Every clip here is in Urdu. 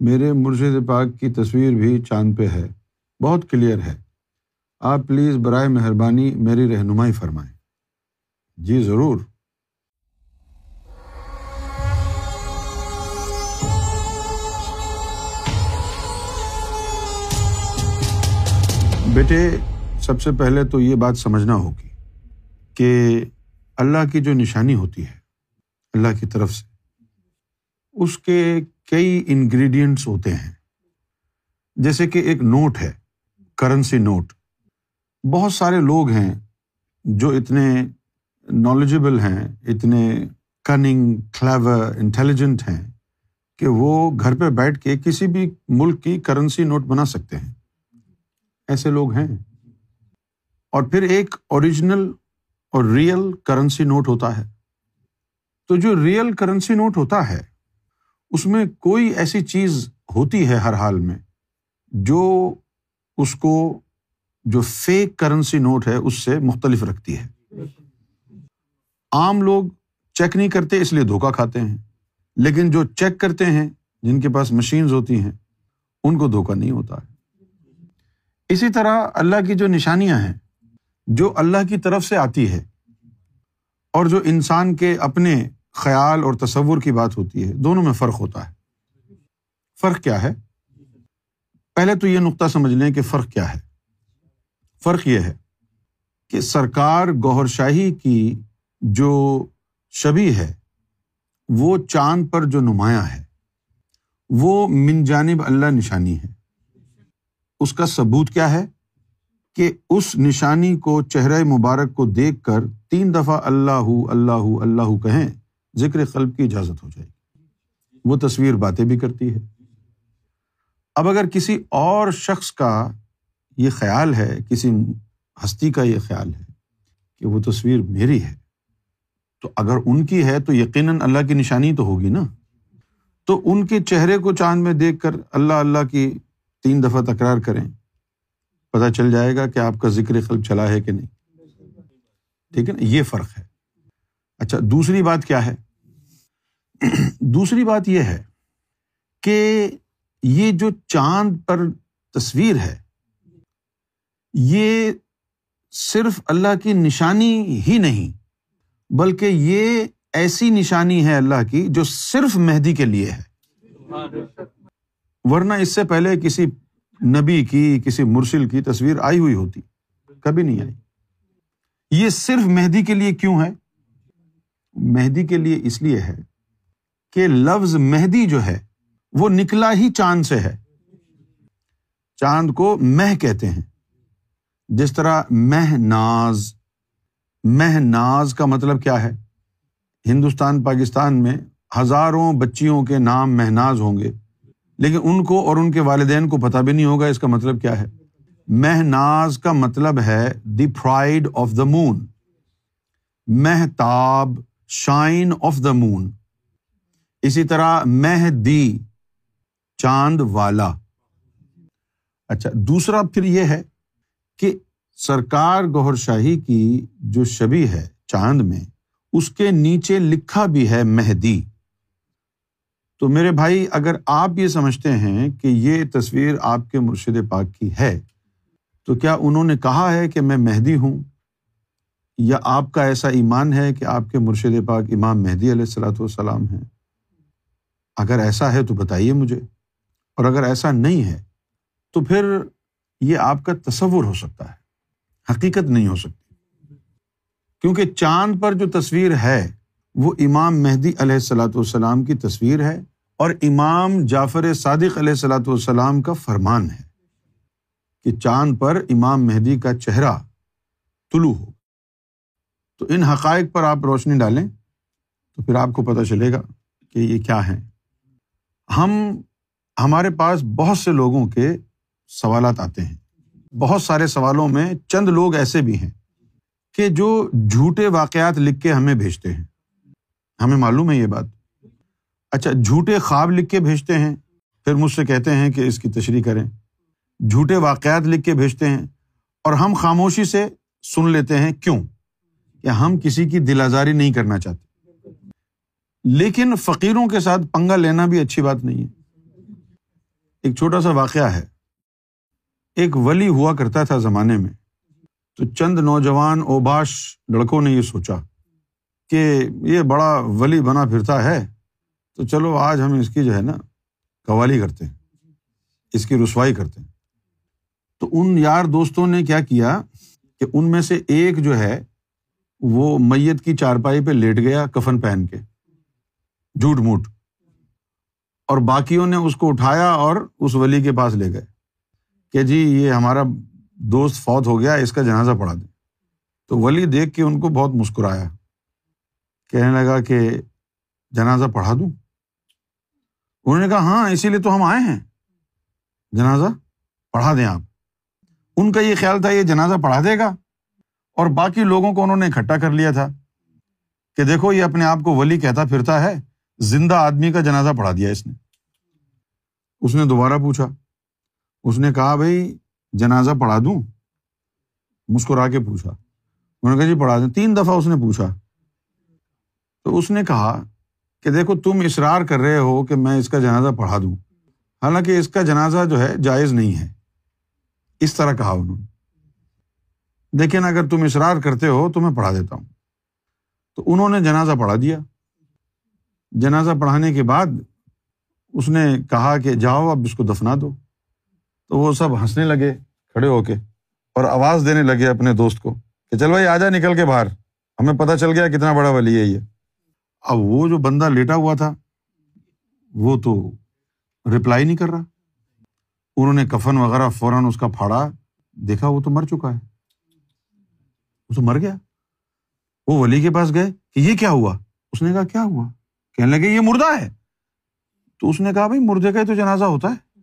میرے مرشد پاک کی تصویر بھی چاند پہ ہے۔ بہت کلیئر ہے۔ آپ پلیز برائے مہربانی میری رہنمائی فرمائیں۔ جی ضرور۔ بیٹے، سب سے پہلے تو یہ بات سمجھنا ہوگی کہ اللہ کی جو نشانی ہوتی ہے، اللہ کی طرف سے، اس کے کئی انگریڈینٹس ہوتے ہیں۔ جیسے کہ ایک نوٹ ہے کرنسی نوٹ بہت سارے لوگ ہیں جو اتنے نالجبل ہیں، اتنے کننگ کلیور انٹیلیجنٹ ہیں کہ وہ گھر پہ بیٹھ کے کسی بھی ملک کی کرنسی نوٹ بنا سکتے ہیں۔ ایسے لوگ ہیں۔ اور پھر ایک اوریجنل اور ریئل کرنسی نوٹ ہوتا ہے۔ تو جو ریئل کرنسی نوٹ ہوتا ہے اس میں کوئی ایسی چیز ہوتی ہے ہر حال میں جو اس کو جو فیک کرنسی نوٹ ہے اس سے مختلف رکھتی ہے؟ عام لوگ چیک نہیں کرتے، اس لیے دھوکا کھاتے ہیں۔ لیکن جو چیک کرتے ہیں، جن کے پاس مشینز ہوتی ہیں، ان کو دھوکا نہیں ہوتا ہے۔ اسی طرح اللہ کی جو نشانیاں ہیں، جو اللہ کی طرف سے آتی ہے اور جو انسان کے اپنے خیال اور تصور کی بات ہوتی ہے، دونوں میں فرق ہوتا ہے۔ فرق کیا ہے؟ پہلے تو یہ نقطہ سمجھ لیں کہ فرق کیا ہے۔ فرق یہ ہے کہ سرکار گوہر شاہی کی جو شبی ہے، وہ چاند پر جو نمایاں ہے، وہ من جانب اللہ نشانی ہے۔ اس کا ثبوت کیا ہے؟ کہ اس نشانی کو، چہرہ مبارک کو دیکھ کر تین دفعہ اللہ اللہ اللہ کہیں۔ ذکر قلب کی اجازت ہو جائے گی۔ وہ تصویر باتیں بھی کرتی ہے۔ اب اگر کسی اور شخص کا یہ خیال ہے، کسی ہستی کا یہ خیال ہے کہ وہ تصویر میری ہے، تو اگر ان کی ہے تو یقیناً اللہ کی نشانی تو ہوگی نا۔ تو ان کے چہرے کو چاند میں دیکھ کر اللہ اللہ کی تین دفعہ تکرار کریں، پتہ چل جائے گا کہ آپ کا ذکر قلب چلا ہے کہ نہیں۔ ٹھیک ہے نا؟ یہ فرق ہے۔ اچھا دوسری بات کیا ہے؟ دوسری بات یہ ہے کہ یہ جو چاند پر تصویر ہے، یہ صرف اللہ کی نشانی ہی نہیں، بلکہ یہ ایسی نشانی ہے اللہ کی جو صرف مہدی کے لیے ہے۔ ورنہ اس سے پہلے کسی نبی کی، کسی مرسل کی تصویر آئی ہوئی ہوتی، کبھی نہیں آئی۔ یہ صرف مہدی کے لیے کیوں ہے؟ مہدی کے لیے اس لیے ہے کہ لفظ مہدی جو ہے وہ نکلا ہی چاند سے ہے۔ چاند کو مہ کہتے ہیں۔ جس طرح مہ ناز مہ ناز کا مطلب کیا ہے؟ ہندوستان، پاکستان میں ہزاروں بچیوں کے نام مہناز ہوں گے، لیکن ان کو اور ان کے والدین کو پتا بھی نہیں ہوگا اس کا مطلب کیا ہے۔ مہ ناز کا مطلب ہے the pride of the moon. Mahtab shine of the moon. اسی طرح مہ دی چاند والا۔ اچھا دوسرا پھر یہ ہے کہ سرکار گور شاہی کی جو شبی ہے چاند میں، اس کے نیچے لکھا بھی ہے مہدی۔ تو میرے بھائی، اگر آپ یہ سمجھتے ہیں کہ یہ تصویر آپ کے مرشد پاک کی ہے، تو کیا انہوں نے کہا ہے کہ میں مہدی ہوں؟ یا آپ کا ایسا ایمان ہے کہ آپ کے مرشد پاک امام مہدی علیہ السلاۃ والسلام ہیں؟ اگر ایسا ہے تو بتائیے مجھے۔ اور اگر ایسا نہیں ہے تو پھر یہ آپ کا تصور ہو سکتا ہے۔ حقیقت نہیں ہو سکتی۔ کیونکہ چاند پر جو تصویر ہے، وہ امام مہدی علیہ السلاۃ والسلام کی تصویر ہے اور امام جعفر صادق علیہ السلاۃ والسلام کا فرمان ہے کہ چاند پر امام مہدی کا چہرہ طلوع ہو۔ تو ان حقائق پر آپ روشنی ڈالیں تو پھر آپ کو پتہ چلے گا کہ یہ کیا ہے ہم ہمارے پاس بہت سے لوگوں کے سوالات آتے ہیں۔ بہت سارے سوالوں میں چند لوگ ایسے بھی ہیں کہ جو جھوٹے واقعات لکھ کے ہمیں بھیجتے ہیں۔ ہمیں معلوم ہے یہ بات۔ اچھا جھوٹے خواب لکھ کے بھیجتے ہیں، پھر مجھ سے کہتے ہیں کہ اس کی تشریح کریں۔ جھوٹے واقعات لکھ کے بھیجتے ہیں اور ہم خاموشی سے سن لیتے ہیں کیوں؟ کہ ہم کسی کی دل آزاری نہیں کرنا چاہتے۔ لیکن فقیروں کے ساتھ پنگا لینا بھی اچھی بات نہیں ہے۔ ایک چھوٹا سا واقعہ ہے۔ ایک ولی ہوا کرتا تھا زمانے میں۔ تو چند نوجوان اوباش لڑکوں نے یہ سوچا کہ یہ بڑا ولی بنا پھرتا ہے۔ تو چلو آج ہم اس کی جو ہے نا قوالی کرتے ہیں۔ اس کی رسوائی کرتے ہیں۔ تو ان یار دوستوں نے کیا کیا کہ ان میں سے ایک جو ہے وہ میت کی چارپائی پہ لیٹ گیا کفن پہن کے۔ جھوٹ موٹ۔ اور باقیوں نے اس کو اٹھایا اور اس ولی کے پاس لے گئے کہ جی یہ ہمارا دوست فوت ہو گیا، اس کا جنازہ پڑھا دیں۔ تو ولی دیکھ کے ان کو بہت مسکرایا، کہنے لگا کہ جنازہ پڑھا دوں؟ انہوں نے کہا ہاں اسی لیے تو ہم آئے ہیں۔ جنازہ پڑھا دیں آپ۔ ان کا یہ خیال تھا، یہ جنازہ پڑھا دے گا۔ اور باقی لوگوں کو انہوں نے اکٹھا کر لیا تھا کہ دیکھو، یہ اپنے آپ کو ولی کہتا پھرتا ہے۔ زندہ آدمی کا جنازہ پڑھا دیا اس نے۔ اس نے دوبارہ پوچھا۔ اس نے کہا، بھائی، جنازہ پڑھا دوں؟ مسکرا کے پوچھا۔ انہوں نے کہا جی پڑھا دیں۔ تین دفعہ اس نے پوچھا۔ تو اس نے کہا کہ دیکھو، تم اشرار کر رہے ہو کہ میں اس کا جنازہ پڑھا دوں۔ حالانکہ اس کا جنازہ جو ہے، جائز نہیں ہے۔ اس طرح کہا انہوں نے۔ لیکن اگر تم اشرار کرتے ہو، تو میں پڑھا دیتا ہوں۔ تو انہوں نے جنازہ پڑھا دیا۔ جنازہ پڑھانے کے بعد اس نے کہا کہ جاؤ، اب اس کو دفنا دو۔ تو وہ سب ہنسنے لگے، کھڑے ہو کے، اور آواز دینے لگے اپنے دوست کو کہ چل بھائی آ جا نکل کے باہر۔ ہمیں پتہ چل گیا کتنا بڑا ولی ہے یہ۔ اب وہ جو بندہ لیٹا ہوا تھا، وہ تو رپلائی نہیں کر رہا۔ انہوں نے کفن وغیرہ فوراً اس کا پھاڑا۔ دیکھا، وہ تو مر چکا ہے۔ وہ تو مر گیا۔ وہ ولی کے پاس گئے کہ یہ کیا ہوا؟ اس نے کہا، کیا ہوا؟ کہنے لگے، یہ مردہ ہے. تو اس نے کہا، بھائی، مردے کا ہی تو جنازہ ہوتا ہے۔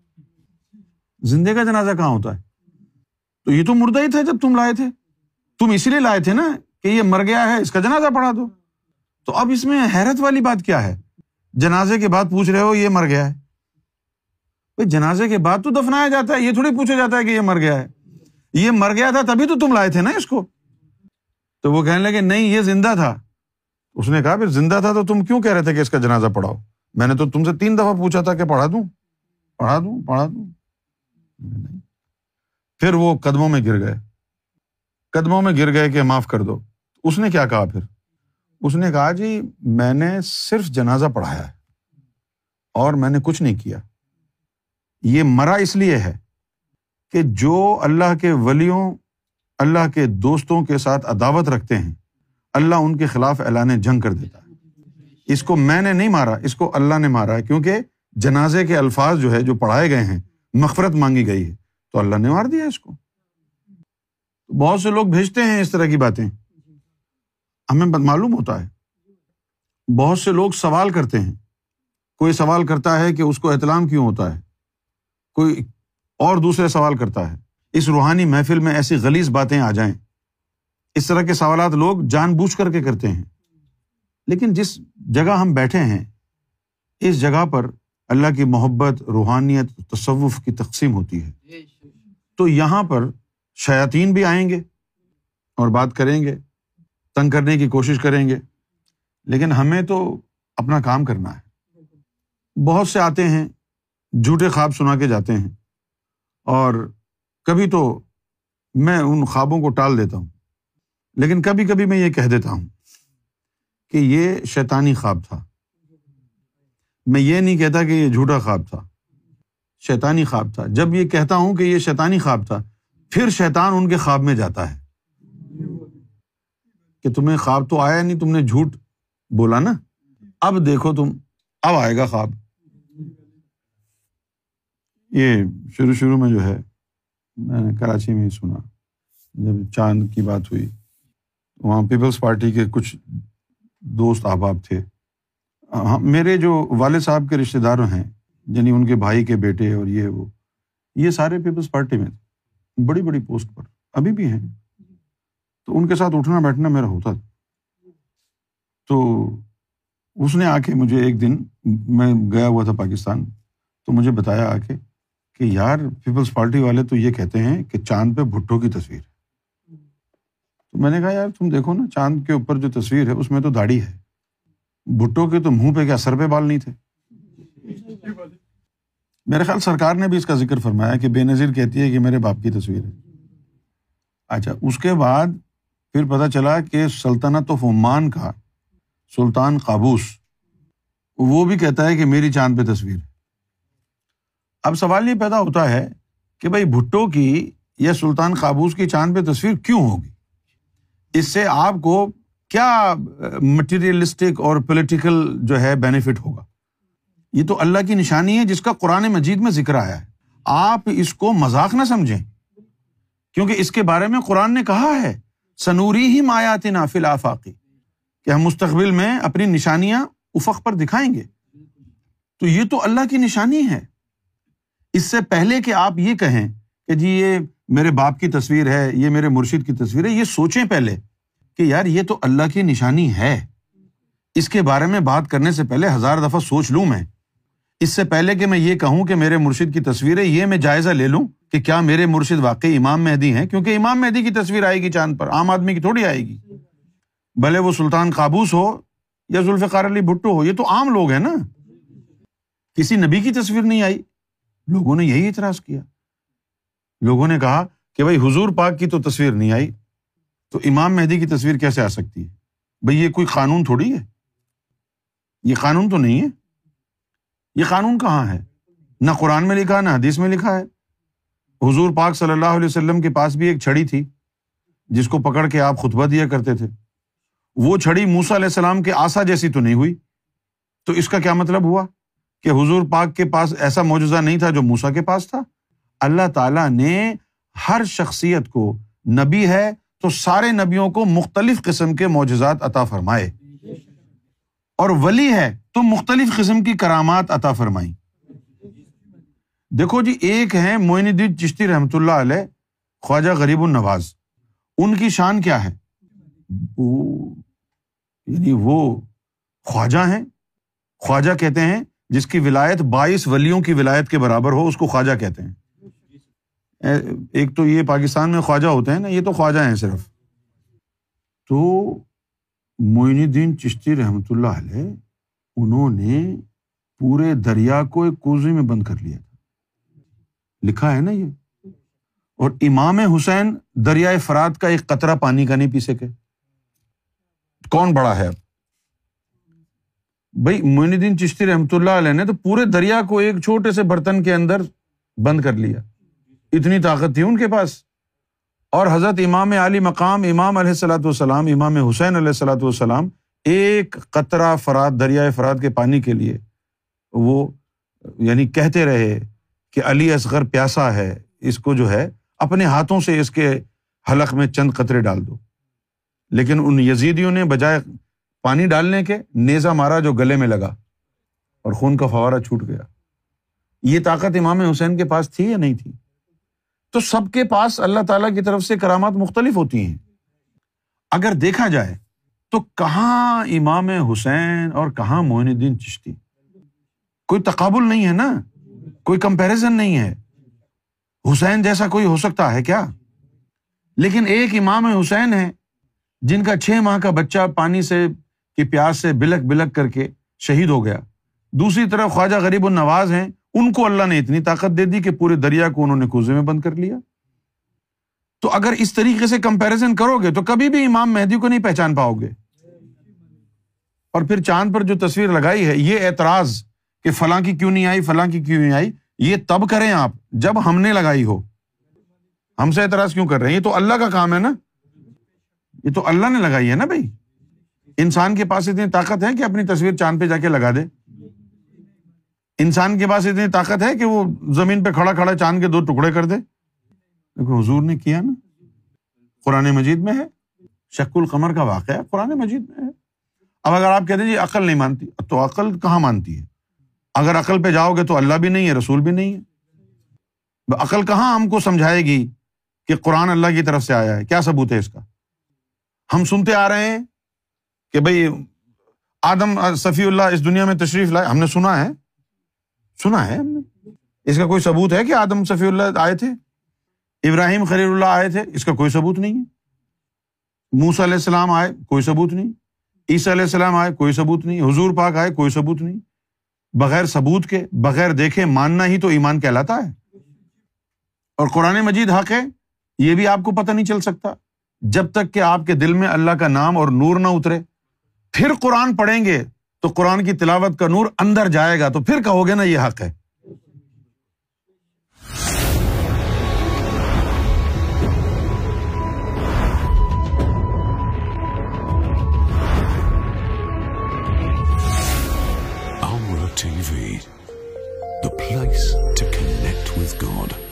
زندے کا جنازہ کہاں ہوتا ہے؟ تو یہ تو مردہ ہی تھا جب تم لائے تھے۔ تم اسی لیے لائے تھے نا کہ یہ مر گیا ہے، اس کا جنازہ پڑھا دو۔ تو اب اس میں حیرت والی بات کیا ہے؟ جنازے کے بعد پوچھ رہے ہو، یہ مر گیا ہے۔ بھائی، جنازے کے بعد تو دفنایا جاتا ہے، یہ تھوڑی پوچھا جاتا ہے کہ یہ مر گیا ہے۔ یہ مر گیا تھا تبھی تو تم لائے تھے نا اس کو۔ تو وہ کہنے لگے، نہیں، یہ زندہ تھا۔ اس نے کہا، پھر زندہ تھا تو تم کیوں کہہ رہے تھے کہ اس کا جنازہ پڑھاؤ؟ میں نے تو تم سے تین دفعہ پوچھا تھا کہ پڑھا دوں؟ پڑھا دوں پڑھا دوں۔ پھر وہ قدموں میں گر گئے۔ قدموں میں گر گئے کہ معاف کر دو۔ اس نے کیا کہا پھر؟ اس نے کہا جی میں نے صرف جنازہ پڑھایا ہے اور میں نے کچھ نہیں کیا۔ یہ مرا اس لیے ہے کہ جو اللہ کے ولیوں، اللہ کے دوستوں کے ساتھ عداوت رکھتے ہیں اللہ ان کے خلاف اعلان جنگ کر دیتا ہے۔ اس کو میں نے نہیں مارا، اس کو اللہ نے مارا ہے، کیونکہ جنازے کے الفاظ جو ہے، جو پڑھائے گئے ہیں، مغفرت مانگی گئی ہے۔ تو اللہ نے مار دیا اس کو۔ بہت سے لوگ بھیجتے ہیں اس طرح کی باتیں۔ ہمیں معلوم ہوتا ہے۔ بہت سے لوگ سوال کرتے ہیں۔ کوئی سوال کرتا ہے کہ اس کو احتلام کیوں ہوتا ہے؟ کوئی اور دوسرے سوال کرتا ہے۔ اس روحانی محفل میں ایسی غلیظ باتیں آ جائیں۔ اس طرح کے سوالات لوگ جان بوجھ کر کے کرتے ہیں۔ لیکن جس جگہ ہم بیٹھے ہیں اس جگہ پر اللہ کی محبت روحانیت تصوف کی تقسیم ہوتی ہے۔ تو یہاں پر شیاطین بھی آئیں گے اور بات کریں گے تنگ کرنے کی کوشش کریں گے۔ لیکن ہمیں تو اپنا کام کرنا ہے۔ بہت سے آتے ہیں جھوٹے خواب سنا کے جاتے ہیں۔ اور کبھی تو میں ان خوابوں کو ٹال دیتا ہوں۔ لیکن کبھی کبھی میں یہ کہہ دیتا ہوں کہ یہ شیطانی خواب تھا۔ میں یہ نہیں کہتا کہ یہ جھوٹا خواب تھا۔ شیطانی خواب تھا۔ جب یہ کہتا ہوں کہ یہ شیطانی خواب تھا، پھر شیطان ان کے خواب میں جاتا ہے۔ کہ تمہیں خواب تو آیا نہیں، تم نے جھوٹ بولا نا۔ اب دیکھو تم، اب آئے گا خواب۔ یہ شروع شروع میں جو ہے، میں نے کراچی میں ہی سنا۔ جب چاند کی بات ہوئی۔ وہاں پیپلس پارٹی کے کچھ دوست احباب تھے۔ ہاں، میرے جو والد صاحب کے رشتے دار ہیں یعنی ان کے بھائی کے بیٹے اور یہ وہ، یہ سارے پیپلس پارٹی میں تھے، بڑی بڑی پوسٹ پر، ابھی بھی ہیں۔ تو ان کے ساتھ اٹھنا بیٹھنا میرا ہوتا تھا۔ تو اس نے آ کے مجھے ایک دن، میں گیا ہوا تھا پاکستان، تو مجھے بتایا آ کے کہ یار پیپلس پارٹی والے تو یہ کہتے ہیں کہ چاند پہ بھٹو کی تصویر۔ ہے تو میں نے کہا، یار تم دیکھو نا، چاند کے اوپر جو تصویر ہے، اس میں تو داڑھی ہے۔ بھٹو کے تو منہ پہ کیا سر پہ بال نہیں تھے؟ میرے خیال سرکار نے بھی اس کا ذکر فرمایا کہ بے نظیر کہتی ہے کہ میرے باپ کی تصویر ہے۔ اچھا اس کے بعد پھر پتہ چلا کہ سلطنت آف عمان کا سلطان قابوس، وہ بھی کہتا ہے کہ میری چاند پہ تصویر ہے۔ اب سوال یہ پیدا ہوتا ہے کہ بھائی بھٹو کی یا سلطان قابوس کی چاند پہ تصویر کیوں ہوگی؟ اس سے آپ کو کیا مٹیریلسٹک اور پولیٹیکل جو ہے بینیفٹ ہوگا؟ یہ تو اللہ کی نشانی ہے جس کا قرآن مجید میں ذکر آیا ہے۔ آپ اس کو مذاق نہ سمجھیں، کیونکہ اس کے بارے میں قرآن نے کہا ہے سنوری ہی مایات نافل آفاقی کہ ہم مستقبل میں اپنی نشانیاں افق پر دکھائیں گے۔ تو یہ تو اللہ کی نشانی ہے۔ اس سے پہلے کہ آپ یہ کہیں کہ جی یہ میرے باپ کی تصویر ہے، یہ میرے مرشد کی تصویر ہے، یہ سوچیں پہلے کہ یار یہ تو اللہ کی نشانی ہے۔ اس کے بارے میں بات کرنے سے پہلے ہزار دفعہ سوچ لوں میں۔ اس سے پہلے کہ میں یہ کہوں کہ میرے مرشد کی تصویر ہے، یہ میں جائزہ لے لوں کہ کیا میرے مرشد واقعی امام مہدی ہیں؟ کیونکہ امام مہدی کی تصویر آئے گی چاند پر، عام آدمی کی تھوڑی آئے گی۔ بھلے وہ سلطان قابوس ہو یا ذوالفقار علی بھٹو ہو، یہ تو عام لوگ ہیں نا۔ کسی نبی کی تصویر نہیں آئی۔ لوگوں نے یہی اعتراض کیا۔ لوگوں نے کہا کہ بھائی حضور پاک کی تو تصویر نہیں آئی، تو امام مہدی کی تصویر کیسے آ سکتی ہے؟ بھائی یہ کوئی قانون تھوڑی ہے؟ یہ قانون تو نہیں ہے؟ یہ قانون کہاں ہے؟ نہ قرآن میں لکھا، نہ حدیث میں لکھا ہے۔ حضور پاک صلی اللہ علیہ وسلم کے پاس بھی ایک چھڑی تھی، جس کو پکڑ کے آپ خطبہ دیا کرتے تھے۔ وہ چھڑی موسا علیہ السلام کے آسا جیسی تو نہیں ہوئی؟ تو اس کا کیا مطلب ہوا کہ حضور پاک کے پاس ایسا معجزہ نہیں تھا جو موسا کے پاس تھا؟ اللہ تعالیٰ نے ہر شخصیت کو نبی ہے تو سارے نبیوں کو مختلف قسم کے معجزات عطا فرمائے۔ اور ولی ہے تو مختلف قسم کی کرامات عطا فرمائی دیکھو جی ایک ہے معین الدین چشتی رحمۃ اللہ علیہ، خواجہ غریب النواز۔ ان کی شان کیا ہے؟ یعنی وہ خواجہ ہیں۔ خواجہ کہتے ہیں، جس کی ولایت بائیس ولیوں کی ولایت کے برابر ہو، اس کو خواجہ کہتے ہیں۔ ایک تو یہ پاکستان میں خواجہ ہوتے ہیں نا، یہ تو خواجہ ہیں صرف۔ تو معین الدین چشتی رحمۃ اللہ علیہ، انہوں نے پورے دریا کو ایک کوزے میں بند کر لیا تھا۔ لکھا ہے نا یہ۔ اور امام حسین دریائے فرات کا ایک قطرہ پانی کا نہیں پی سکے کون بڑا ہے اب؟ بھائی، معین الدین چشتی رحمۃ اللہ علیہ نے تو پورے دریا کو ایک چھوٹے سے برتن کے اندر بند کر لیا۔ اتنی طاقت تھی ان کے پاس۔ اور حضرت امام علی مقام، امام علیہ السلاۃ والسلام، امام حسین علیہ السلاۃ والسلام ایک قطرہ فرات، دریائے فرات کے پانی کے لیے وہ یعنی کہتے رہے کہ علی اصغر پیاسا ہے، اس کو جو ہے اپنے ہاتھوں سے اس کے حلق میں چند قطرے ڈال دو۔ لیکن ان یزیدیوں نے بجائے پانی ڈالنے کے نیزا مارا جو گلے میں لگا اور خون کا فوارہ چھوٹ گیا۔ یہ طاقت امام حسین کے پاس تھی یا نہیں تھی؟ تو سب کے پاس اللہ تعالیٰ کی طرف سے کرامات مختلف ہوتی ہیں۔ اگر دیکھا جائے تو کہاں امام حسین اور کہاں معین الدین چشتی؟ کوئی تقابل نہیں ہے نا؟ کوئی کمپیرزن نہیں ہے۔ حسین جیسا کوئی ہو سکتا ہے کیا؟ لیکن ایک امام حسین ہے جن کا چھ ماہ کا بچہ پانی سے کی پیاس سے بلک بلک کر کے شہید ہو گیا۔ دوسری طرف خواجہ غریب النواز ہیں ان کو اللہ نے اتنی طاقت دے دی کہ پورے دریا کو انہوں نے کوزے میں بند کر لیا۔ تو اگر اس طریقے سے کمپیرزن کرو گے تو کبھی بھی امام مہدی کو نہیں پہچان پاؤ گے۔ اور پھر چاند پر جو تصویر لگائی ہے، یہ اعتراض کہ فلاں کی کیوں نہیں آئی، فلاں کی کیوں نہیں آئی، یہ تب کریں آپ جب ہم نے لگائی ہو۔ ہم سے اعتراض کیوں کر رہے ہیں؟ یہ تو اللہ کا کام ہے نا۔ یہ تو اللہ نے لگائی ہے نا بھائی۔ انسان کے پاس اتنی طاقت ہے کہ اپنی تصویر چاند پہ جا کے لگا دے۔ انسان کے پاس اتنی طاقت ہے کہ وہ زمین پہ کھڑا کھڑا چاند کے دو ٹکڑے کر دے۔ دیکھو، حضور نے کیا نا؟ قرآن مجید میں ہے۔ شک القمر کا واقعہ قرآن مجید میں ہے۔ اب اگر آپ کہتے جی عقل نہیں مانتی، تو عقل کہاں مانتی ہے؟ اگر عقل پہ جاؤ گے تو اللہ بھی نہیں ہے، رسول بھی نہیں ہے۔ عقل کہاں ہم کو سمجھائے گی کہ قرآن اللہ کی طرف سے آیا ہے؟ کیا ثبوت ہے اس کا؟ ہم سنتے آ رہے ہیں کہ بھائی آدم، صفی اللہ اس دنیا میں تشریف لائے۔ ہم نے سنا ہے۔ سنا ہے ہم نے۔ اس کا کوئی ثبوت ہے کہ آدم صفی اللہ آئے تھے؟ ابراہیم خلیل اللہ آئے تھے؟ اس کا کوئی ثبوت نہیں ہے۔ موس علیہ السلام آئے، کوئی ثبوت نہیں۔ عیسیٰ علیہ السلام آئے، کوئی ثبوت نہیں۔ حضور پاک آئے، کوئی ثبوت نہیں۔ بغیر ثبوت کے، بغیر دیکھے، ماننا ہی تو ایمان کہلاتا ہے۔ اور قرآن مجید حق ہے، یہ بھی آپ کو پتہ نہیں چل سکتا۔ جب تک کہ آپ کے دل میں اللہ کا نام اور نور نہ اترے، پھر قرآن پڑھیں گے۔ تو قرآن کی تلاوت کا نور اندر جائے گا تو پھر کہو گے نا یہ حق ہے Our TV, the place to connect with God.